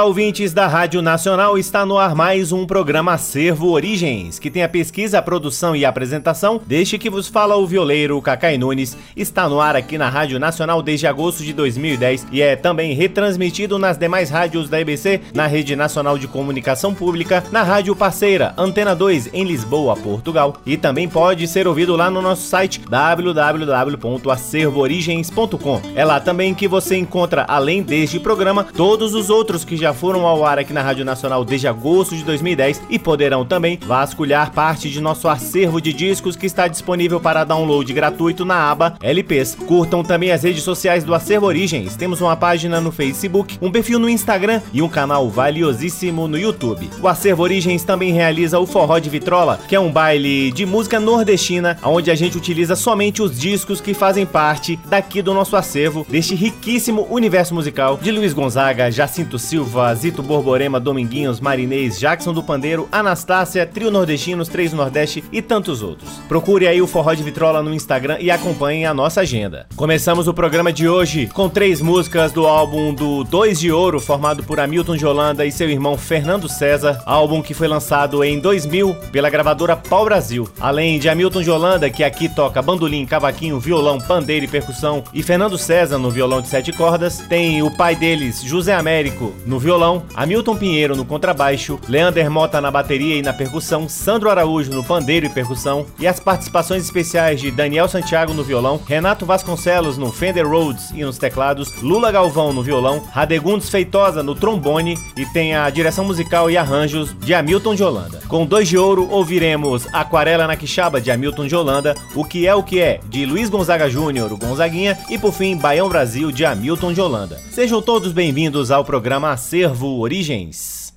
Olá, ouvintes da Rádio Nacional. Está no ar mais um programa Acervo Origens, que tem a pesquisa, a produção e a apresentação Deixe que vos fala o violeiro Cacai Nunes. Está no ar aqui na Rádio Nacional desde agosto de 2010 e é também retransmitido nas demais rádios da EBC, na Rede Nacional de Comunicação Pública, na Rádio Parceira Antena 2 em Lisboa, Portugal. E também pode ser ouvido lá no nosso site www.acervoorigens.com. É lá também que você encontra, além deste programa, todos os outros que já foram ao ar aqui na Rádio Nacional desde agosto de 2010 e poderão também vasculhar parte de nosso acervo de discos que está disponível para download gratuito na aba LPs. Curtam também as redes sociais do Acervo Origens. Temos uma página no Facebook, um perfil no Instagram e um canal valiosíssimo no YouTube. O Acervo Origens também realiza o Forró de Vitrola, que é um baile de música nordestina, onde a gente utiliza somente os discos que fazem parte daqui do nosso acervo, deste riquíssimo universo musical de Luiz Gonzaga, Jacinto Silva, Silva, Zito Borborema, Dominguinhos, Marinês, Jackson do Pandeiro, Anastácia, Trio Nordestinos, Três Nordeste e tantos outros. Procure aí o Forró de Vitrola no Instagram e acompanhe a nossa agenda. Começamos o programa de hoje com três músicas do álbum do Dois de Ouro, formado por Hamilton de Holanda e seu irmão Fernando César, álbum que foi lançado em 2000 pela gravadora Pau Brasil. Além de Hamilton de Holanda, que aqui toca bandolim, cavaquinho, violão, pandeiro e percussão, e Fernando César no violão de sete cordas, tem o pai deles, José Américo, no violão, Hamilton Pinheiro no contrabaixo, Leander Mota na bateria e na percussão, Sandro Araújo no pandeiro e percussão, e as participações especiais de Daniel Santiago no violão, Renato Vasconcelos no Fender Rhodes e nos teclados, Lula Galvão no violão, Radegundes Feitosa no trombone e tem a direção musical e arranjos de Hamilton de Holanda. Com dois de ouro, ouviremos Aquarela na Quixaba de Hamilton de Holanda, O Que É O Que É de Luiz Gonzaga Júnior, o Gonzaguinha, e por fim Baião Brasil de Hamilton de Holanda. Sejam todos bem-vindos ao programa acervo Origens.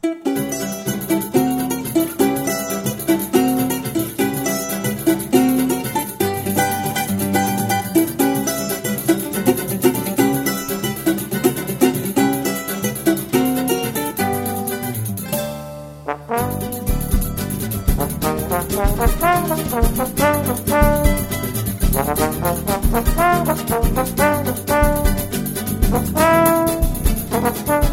Thank you.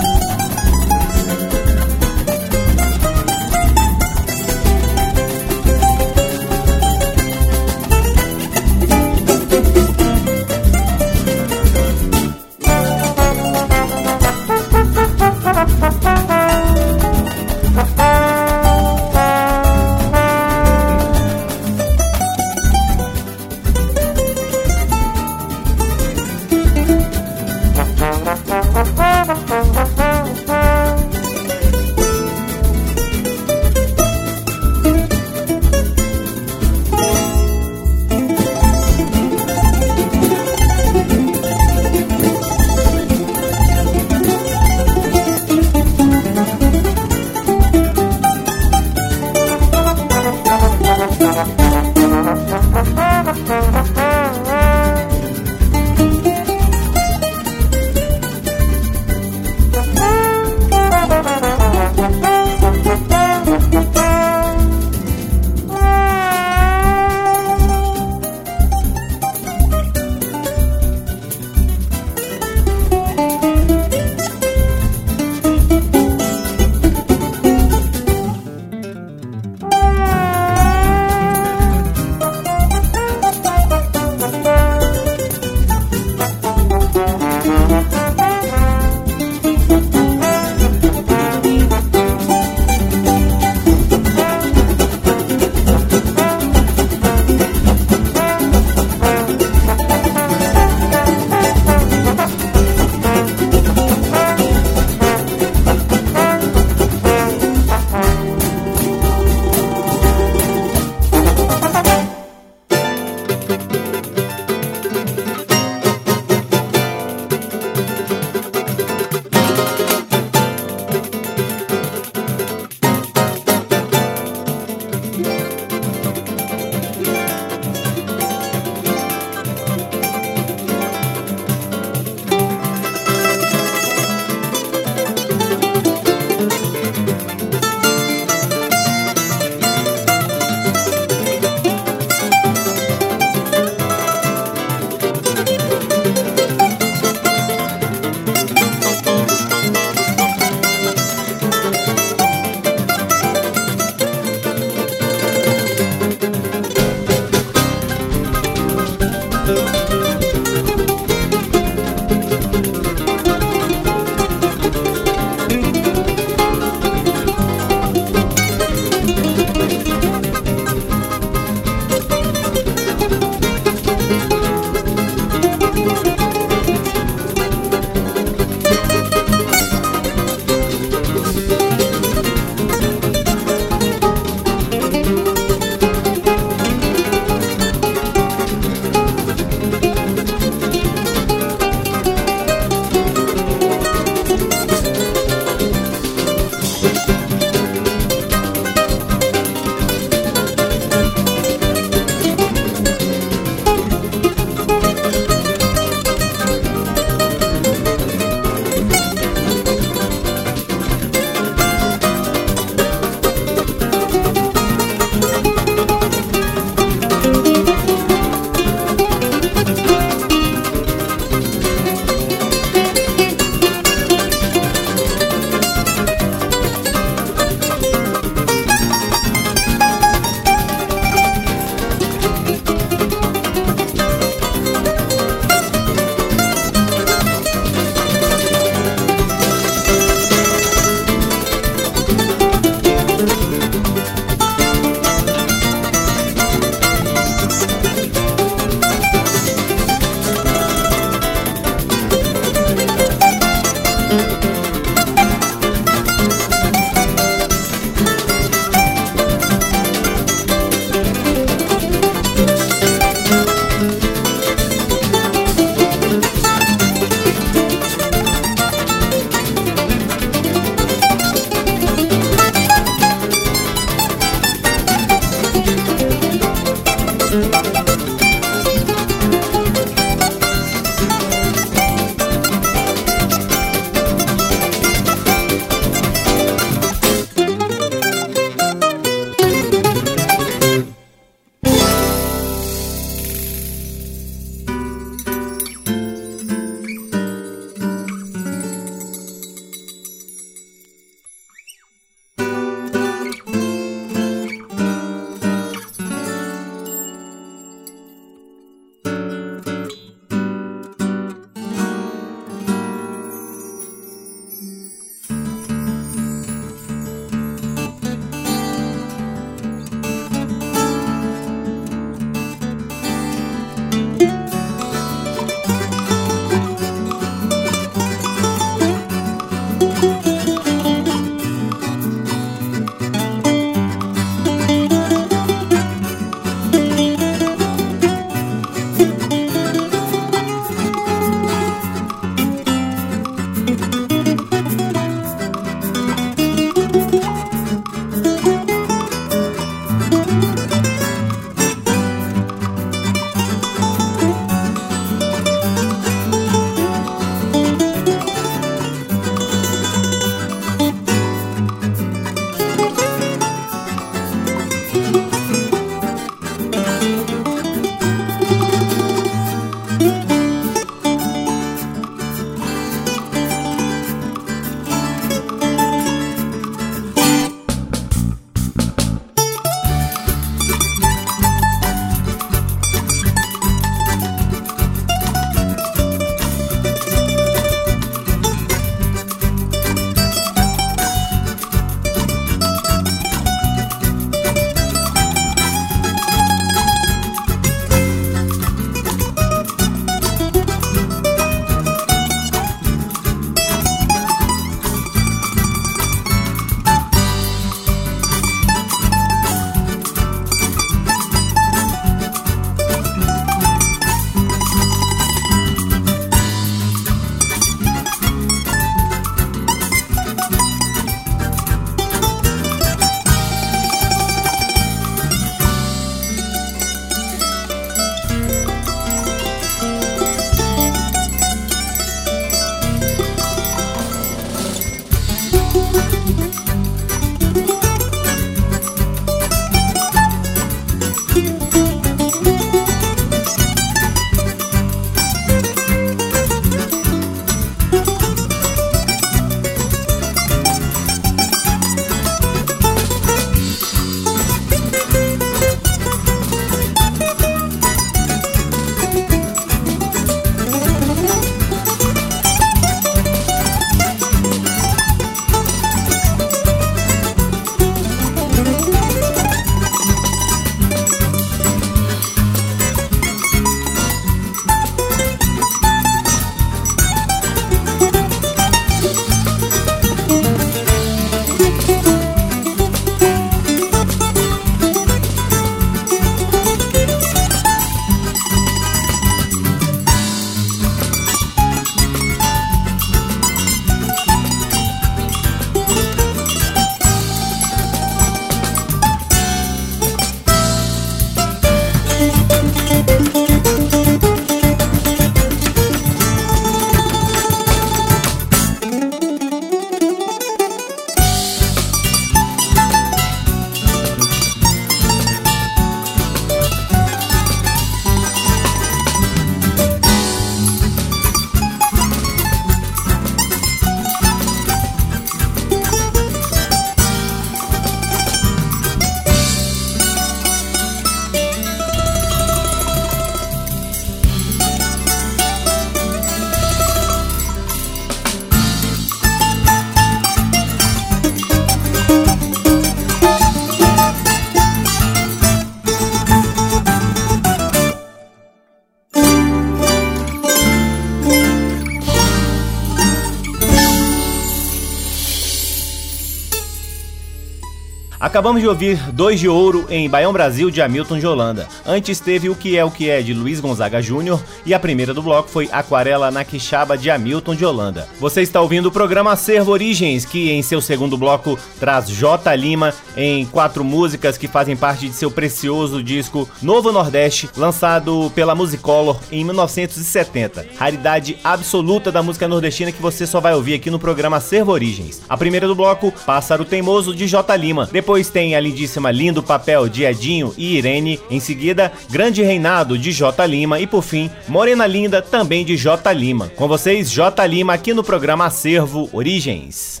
Acabamos de ouvir Dois de Ouro em Baião Brasil de Hamilton de Holanda. Antes teve O Que É O Que É de Luiz Gonzaga Júnior e a primeira do bloco foi Aquarela na Quixaba de Hamilton de Holanda. Você está ouvindo o programa Acervo Origens, que em seu segundo bloco traz J Lima em quatro músicas que fazem parte de seu precioso disco Novo Nordeste, lançado pela Musicolor em 1970. Raridade absoluta da música nordestina que você só vai ouvir aqui no programa Acervo Origens. A primeira do bloco, Pássaro Teimoso de J Lima. Depois depois tem a lindíssima Lindo Papel de Edinho e Irene. Em seguida, Grande Reinado de J Lima. E por fim, Morena Linda também de J Lima. Com vocês, J Lima aqui no programa Acervo Origens.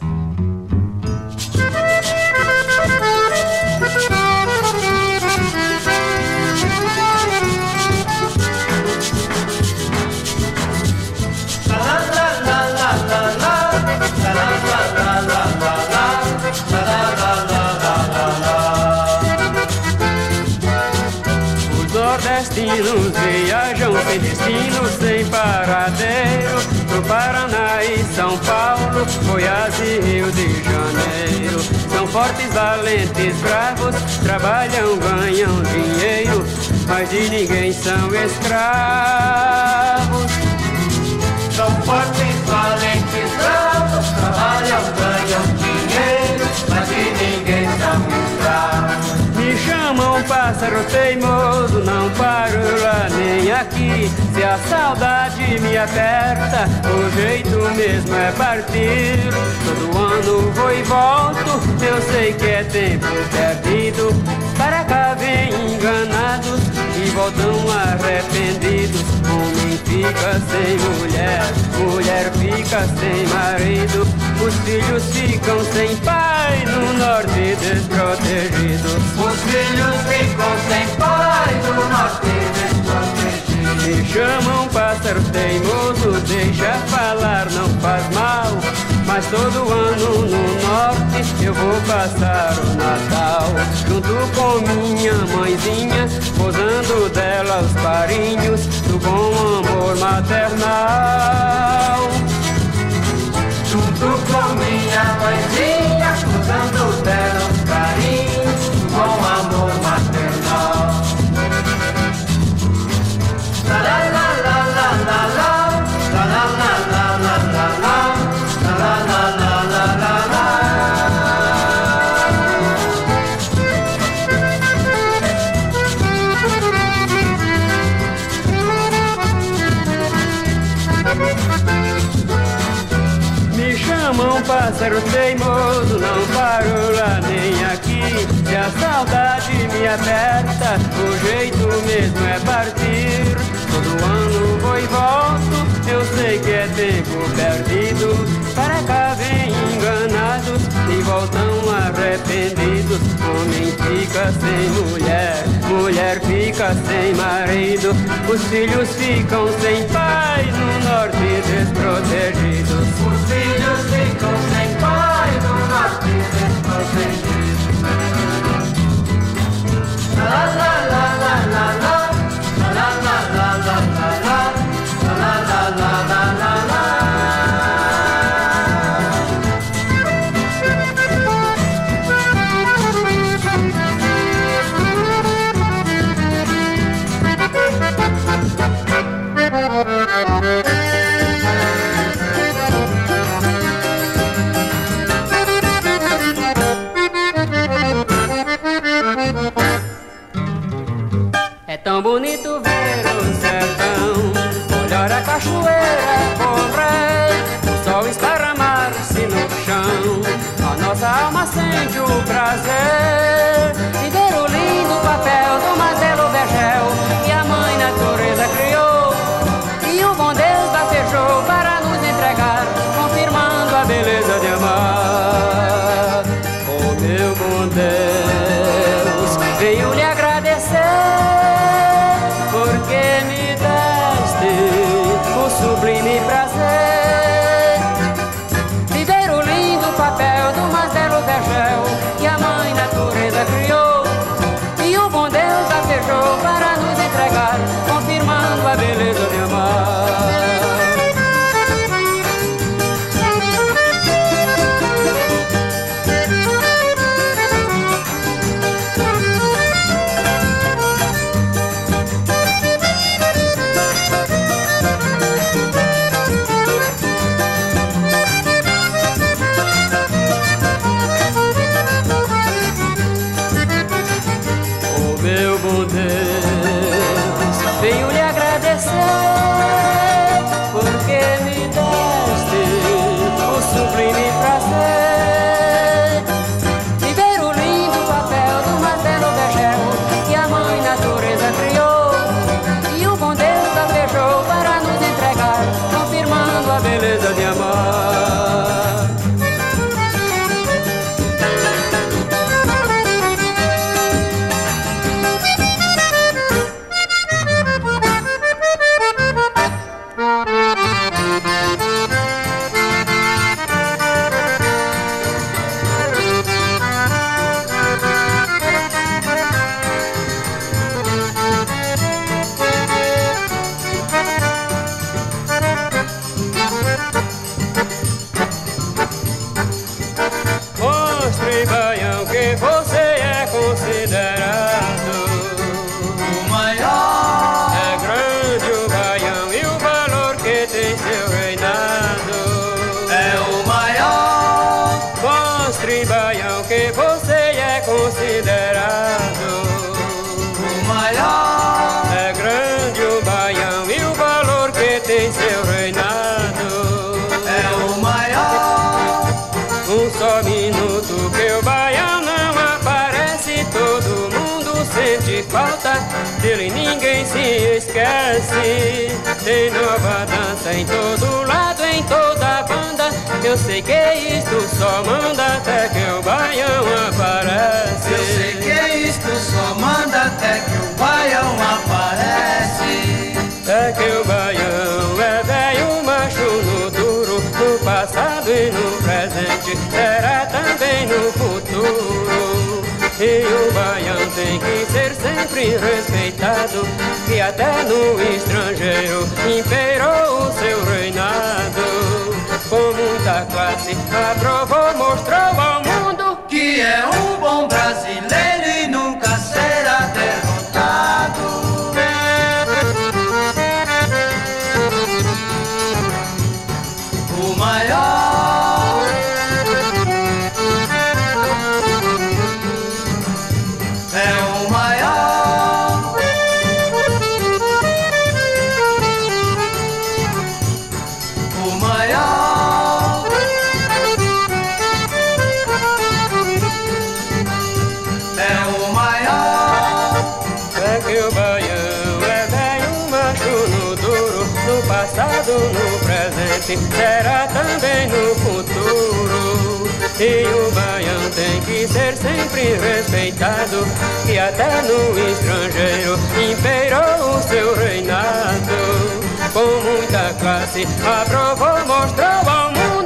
Sem destino, sem paradeiro Pro Paraná e São Paulo, Goiás e Rio de Janeiro. São fortes, valentes, bravos, trabalham, ganham dinheiro Mas de ninguém são escravos. São fortes, pássaro teimoso, não paro lá nem aqui. Se a saudade me aperta, o jeito mesmo é partir. Todo ano vou e volto, eu sei que é tempo perdido. Para cá vem enganados e voltam arrependidos. Homem fica sem mulher, mulher fica sem marido. Os filhos ficam sem pai no norte desprotegidos. Os filhos ficam sem pai no norte desprotegido. Me chamam pássaro teimoso, deixa falar, não faz mal. Mas todo ano no norte eu vou passar o Natal Junto com minha mãezinha, posando dela os carinhos Do bom amor maternal. Junto com minha mãezinha, posando dela os carinhos saudade me aperta, o jeito mesmo é partir. Todo ano vou e volto, eu sei que é tempo perdido. Para cá vem enganados e voltam arrependidos. Homem fica sem mulher, mulher fica sem marido. Os filhos ficam sem pai no norte desprotegidos. Sente o prazer e ninguém se esquece. Tem nova dança em todo lado, em toda banda. Eu sei que isto só manda até que o baião aparece. Eu sei que isto só manda até que o baião aparece. É que o baião é velho, macho no duro, no passado e no presente. Será também no futuro. E o baião tem que ser sempre respeitado E até no estrangeiro imperou o seu reinado. Com muita classe aprovou, mostrou ao mundo Que é um bom brasileiro. respeitado, e até no estrangeiro imperou o seu reinado. Com muita classe, aprovou, mostrou ao mundo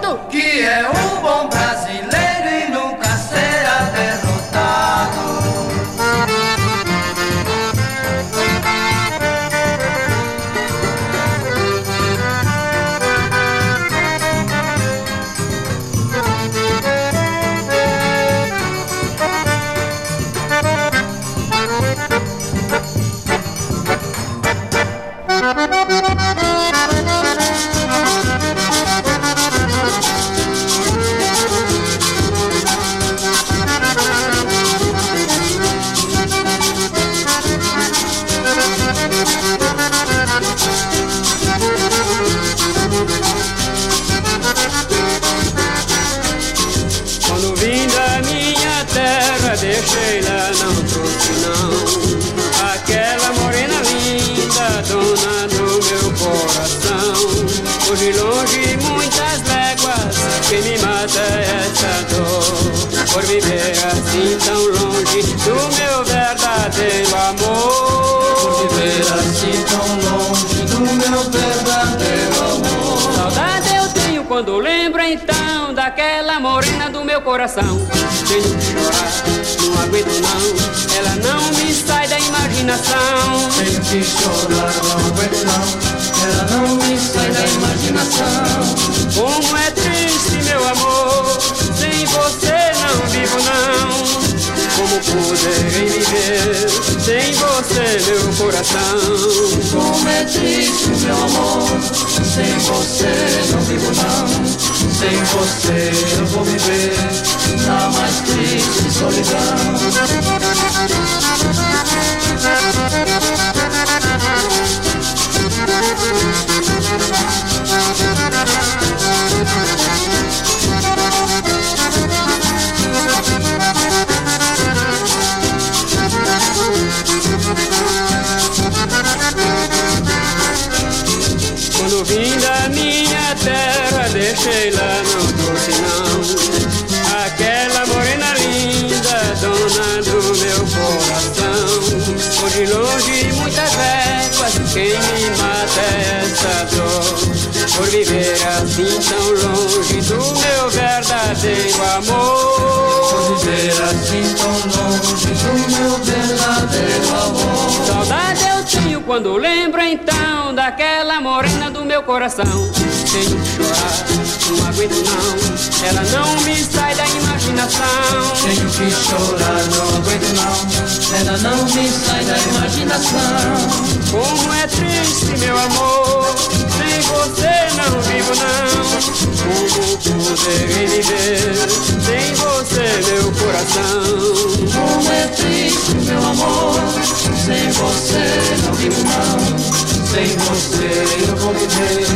soledad. Assim tão longe do meu verdadeiro amor. Por viver assim tão longe do meu verdadeiro amor. Saudade eu tenho quando lembro então Daquela morena do meu coração. Tenho que chorar, não aguento não Ela não me sai da imaginação. Tenho que chorar, não aguento não Ela não me sai da imaginação. Como é triste meu amor Sem você não vivo não. Como poder viver Sem você meu coração? Como é triste meu amor. Sem você não vivo não. Sem você eu vou viver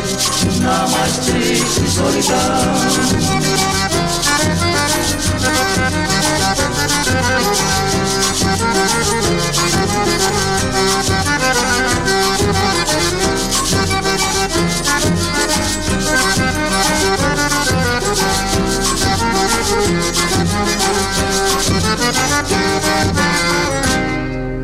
na mais triste solidão.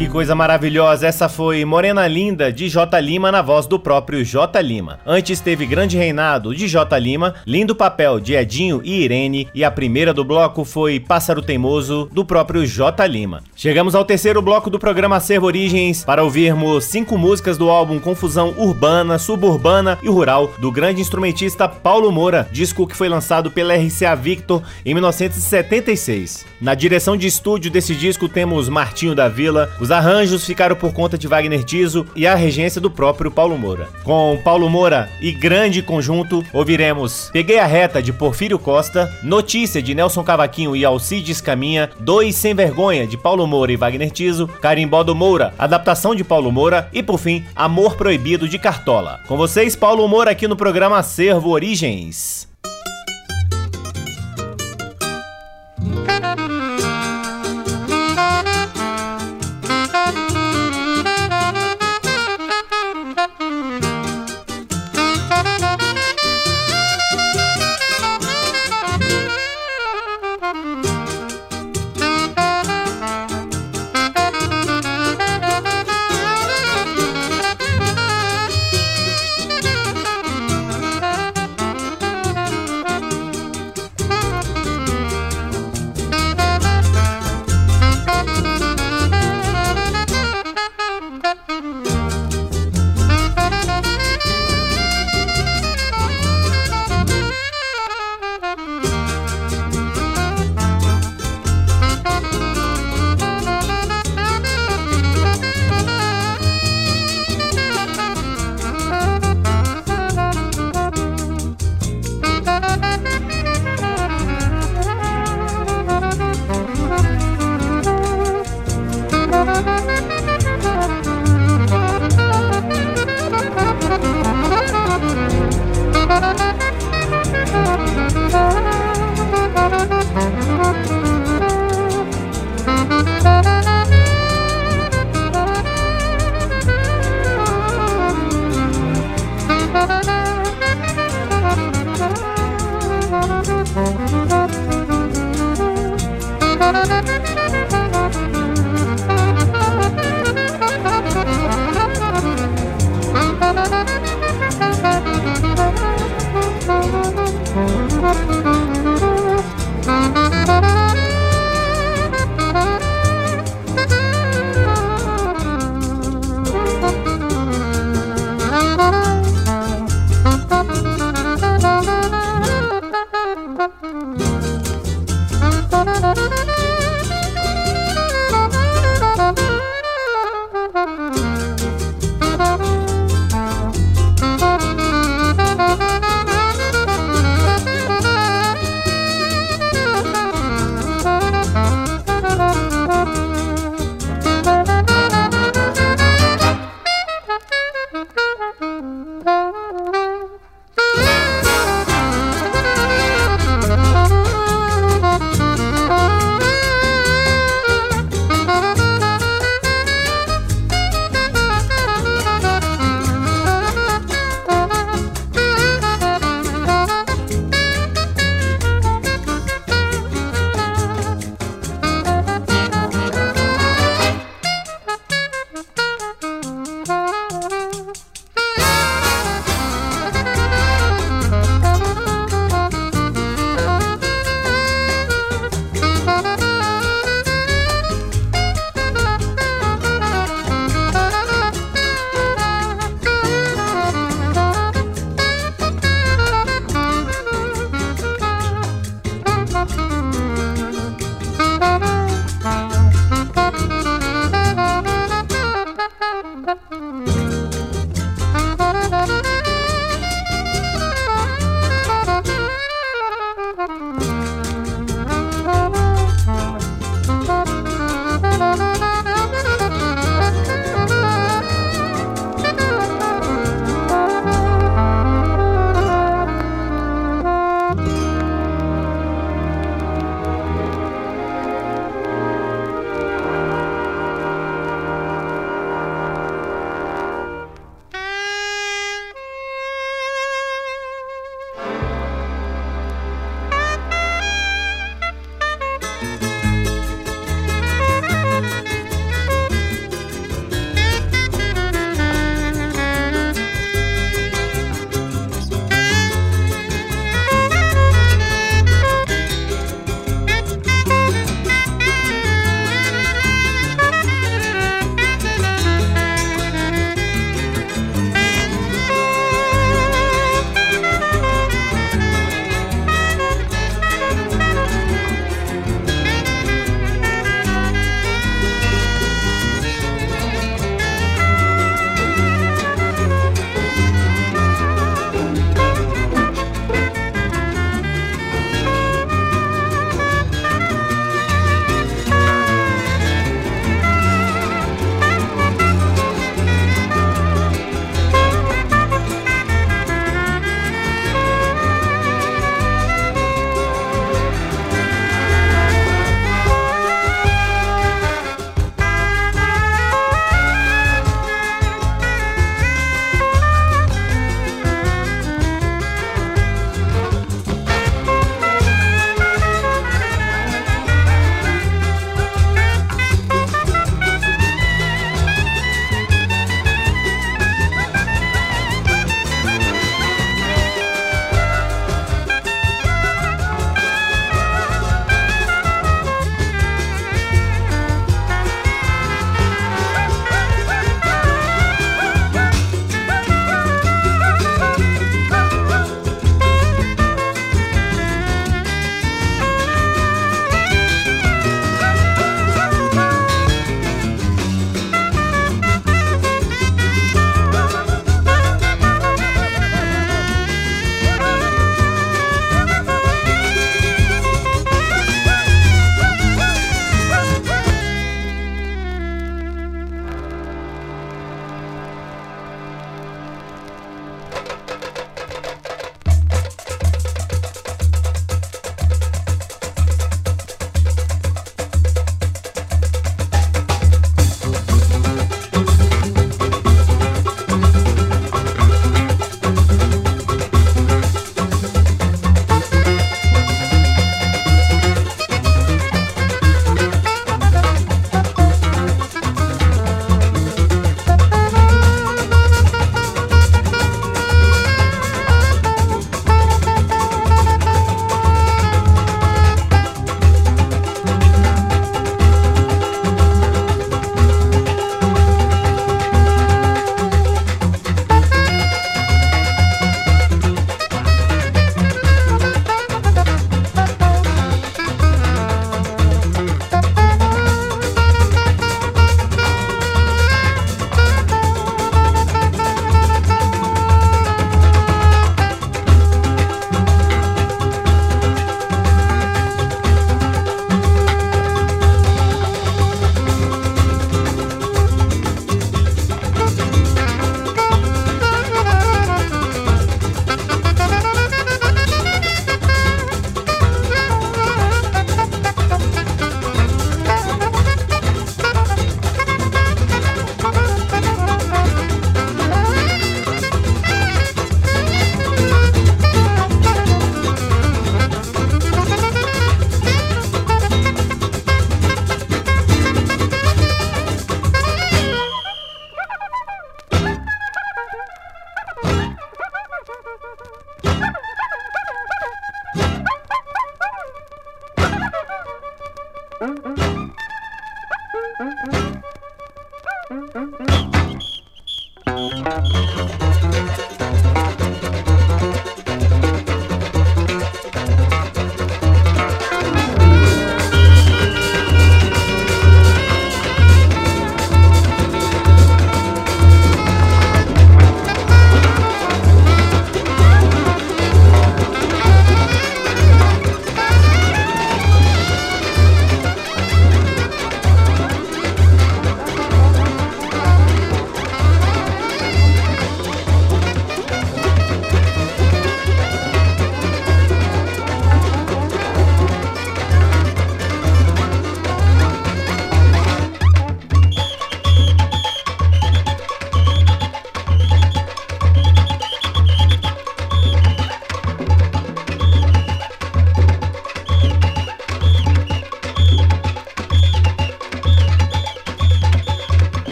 Que coisa maravilhosa, essa foi Morena Linda de J Lima na voz do próprio J Lima. Antes teve Grande Reinado de J Lima, Lindo Papel de Edinho e Irene e a primeira do bloco foi Pássaro Teimoso do próprio J Lima. Chegamos ao terceiro bloco do programa Servo Origens para ouvirmos cinco músicas do álbum Confusão Urbana, Suburbana e Rural do grande instrumentista Paulo Moura, disco que foi lançado pela RCA Victor em 1976. Na direção de estúdio desse disco temos Martinho da Vila, os arranjos ficaram por conta de Wagner Tiso e a regência do próprio Paulo Moura. Com Paulo Moura e grande conjunto, ouviremos Peguei a Reta de Porfírio Costa, Notícia de Nelson Cavaquinho e Alcides Caminha, Dois Sem Vergonha de Paulo Moura e Wagner Tiso, Carimbó do Moura, adaptação de Paulo Moura e por fim Amor Proibido de Cartola. Com vocês, Paulo Moura aqui no programa Acervo Origens.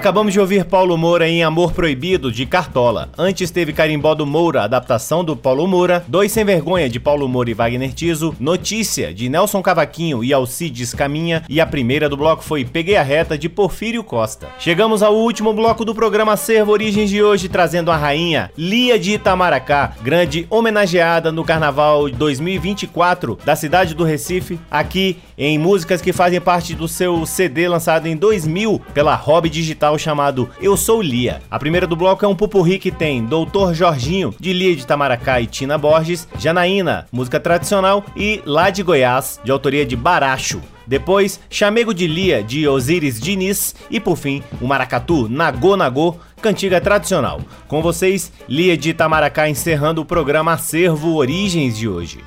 Acabamos de ouvir Paulo Moura em Amor Proibido, de Cartola. Antes teve Carimbó do Moura, adaptação do Paulo Moura. Dois Sem Vergonha, de Paulo Moura e Wagner Tiso. Notícia, de Nelson Cavaquinho e Alcides Caminha. E a primeira do bloco foi Peguei a Reta, de Porfírio Costa. Chegamos ao último bloco do programa Servo Origens de hoje, trazendo a rainha Lia de Itamaracá, grande homenageada no Carnaval 2024 da cidade do Recife, aqui em músicas que fazem parte do seu CD lançado em 2000 pela Hobby Digital chamado Eu Sou Lia. A primeira do bloco é um pupurri que tem Doutor Jorginho, de Lia de Tamaracá e Tina Borges, Janaína, música tradicional, e Lá de Goiás, de autoria de Baracho. Depois, Chamego de Lia, de Osiris Diniz. E por fim, o maracatu Nagô Nagô, cantiga tradicional. Com vocês, Lia de Itamaracá encerrando o programa Acervo Origens de hoje.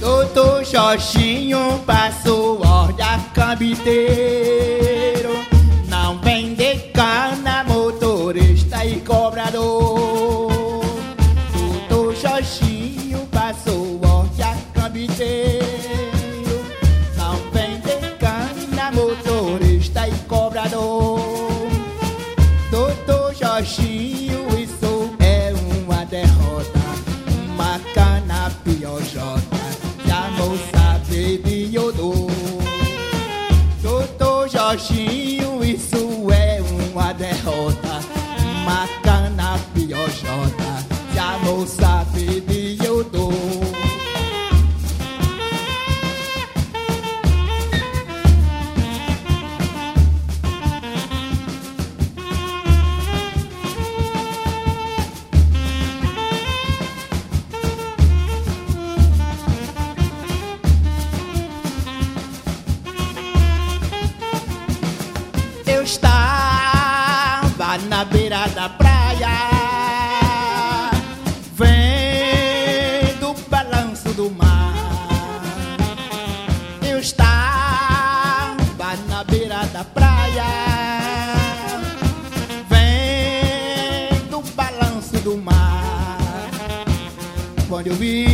Doutor Jorginho passou Jorginho, isso é uma derrota. Uma cana piojota Quando eu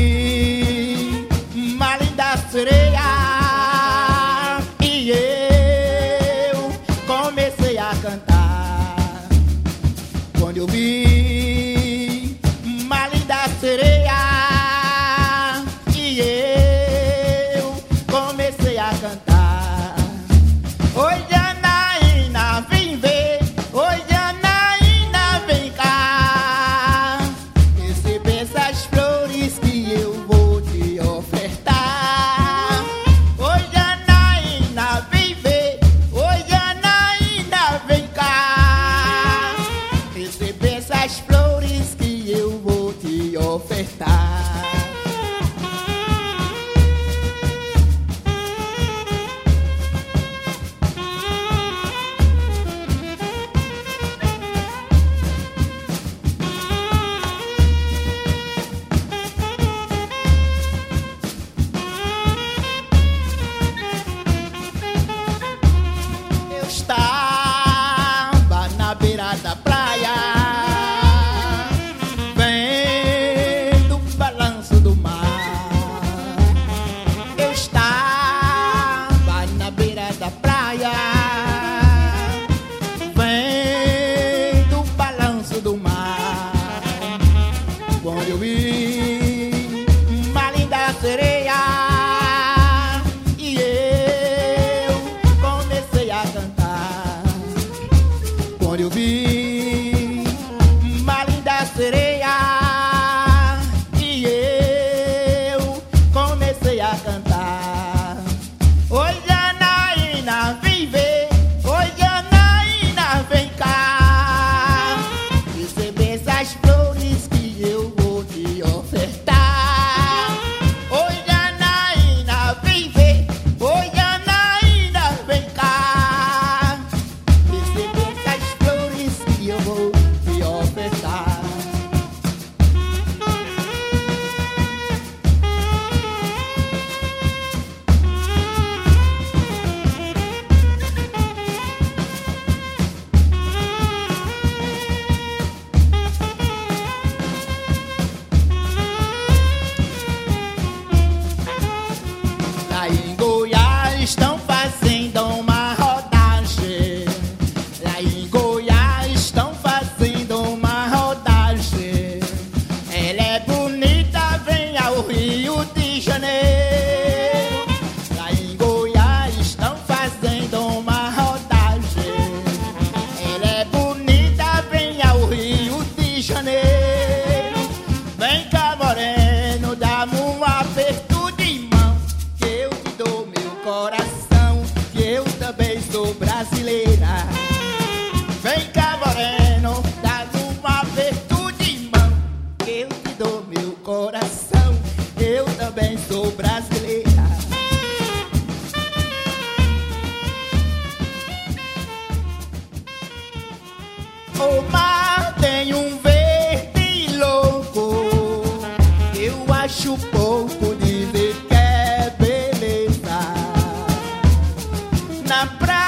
Na praia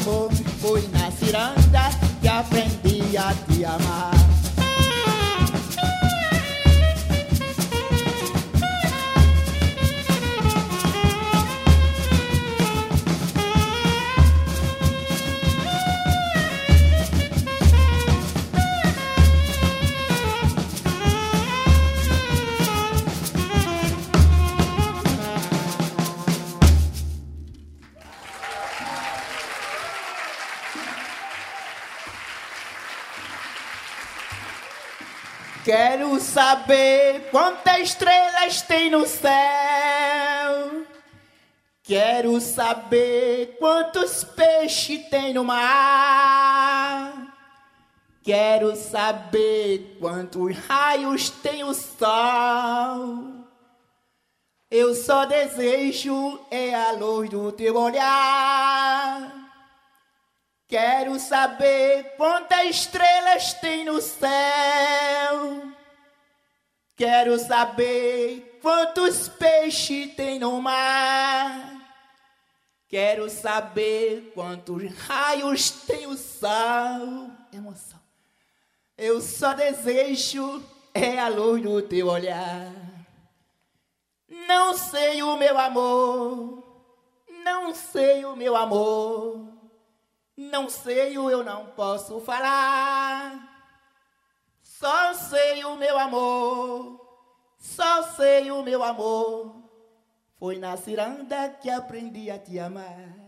amor. Foi na ciranda que aprendi a te amar. Saber quantas estrelas tem no céu. Quero saber quantos peixes tem no mar. Quero saber quantos raios tem o sol. Eu só desejo é a luz do teu olhar. Quero saber quantas estrelas tem no céu. Quero saber quantos peixes tem no mar. Quero saber quantos raios tem o sol. Emoção. Eu só desejo é a luz do teu olhar. Não sei o meu amor. Não sei o meu amor. Não sei o eu não posso falar. Só sei o meu amor. Só sei o meu amor. Foi na ciranda que aprendi a te amar.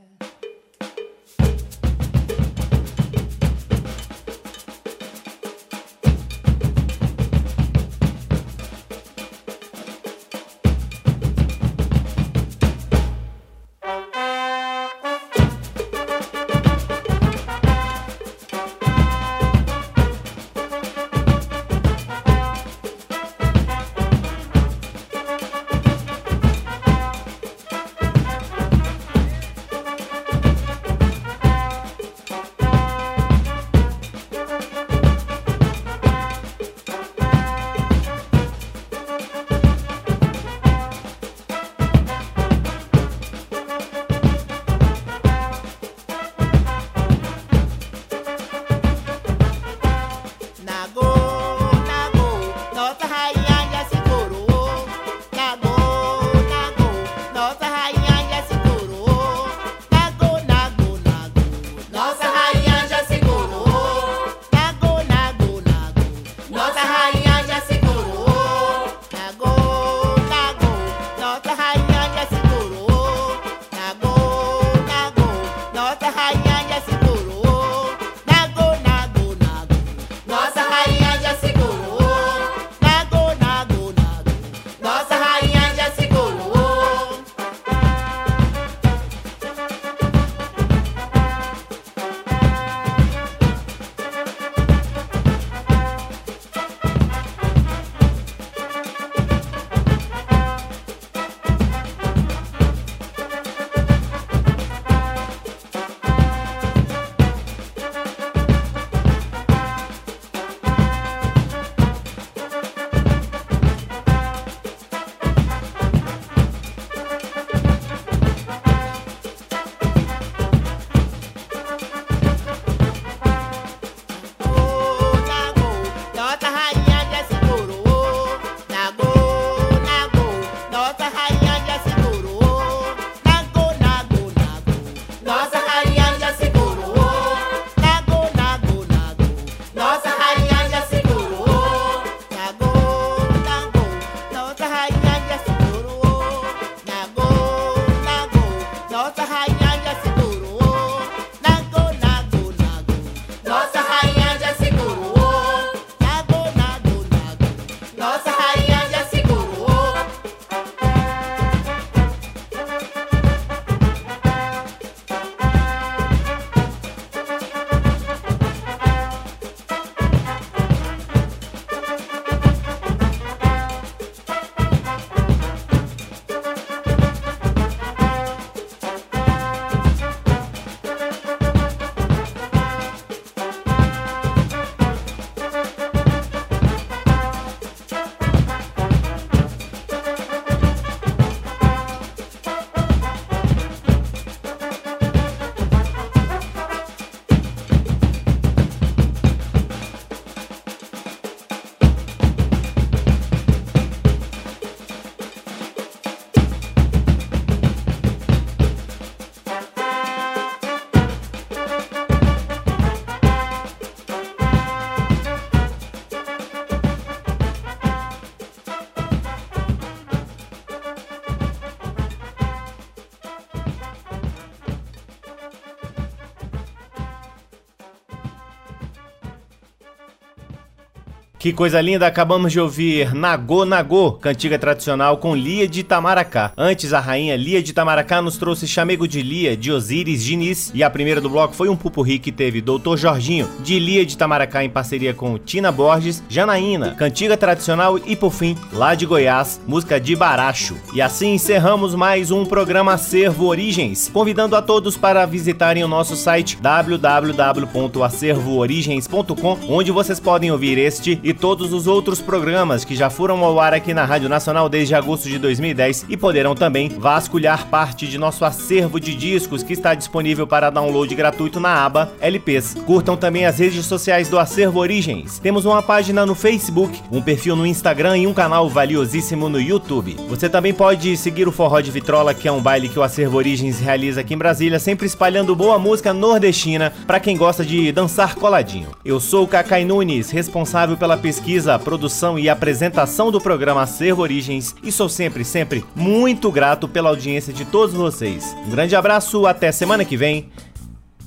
Que coisa linda, acabamos de ouvir Nagô Nagô, cantiga tradicional com Lia de Itamaracá. Antes, a rainha Lia de Itamaracá nos trouxe Chamego de Lia, de Osíris Diniz, e a primeira do bloco foi um pupurri que teve Doutor Jorginho, de Lia de Itamaracá em parceria com Tina Borges, Janaína, cantiga tradicional e por fim, lá de Goiás, música de Baracho. E assim encerramos mais um programa Acervo Origens, convidando a todos para visitarem o nosso site www.acervoorigens.com, onde vocês podem ouvir este todos os outros programas que já foram ao ar aqui na Rádio Nacional desde agosto de 2010 e poderão também vasculhar parte de nosso acervo de discos que está disponível para download gratuito na aba LPs. Curtam também as redes sociais do Acervo Origens. Temos uma página no Facebook, um perfil no Instagram e um canal valiosíssimo no YouTube. Você também pode seguir o Forró de Vitrola, que é um baile que o Acervo Origens realiza aqui em Brasília, sempre espalhando boa música nordestina para quem gosta de dançar coladinho. Eu sou o Cacai Nunes, responsável pela pesquisa, produção e apresentação do programa Acervo Origens e sou sempre, sempre muito grato pela audiência de todos vocês. Um grande abraço, até semana que vem.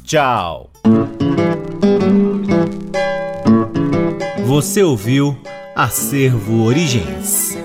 Tchau. Você ouviu Acervo Origens.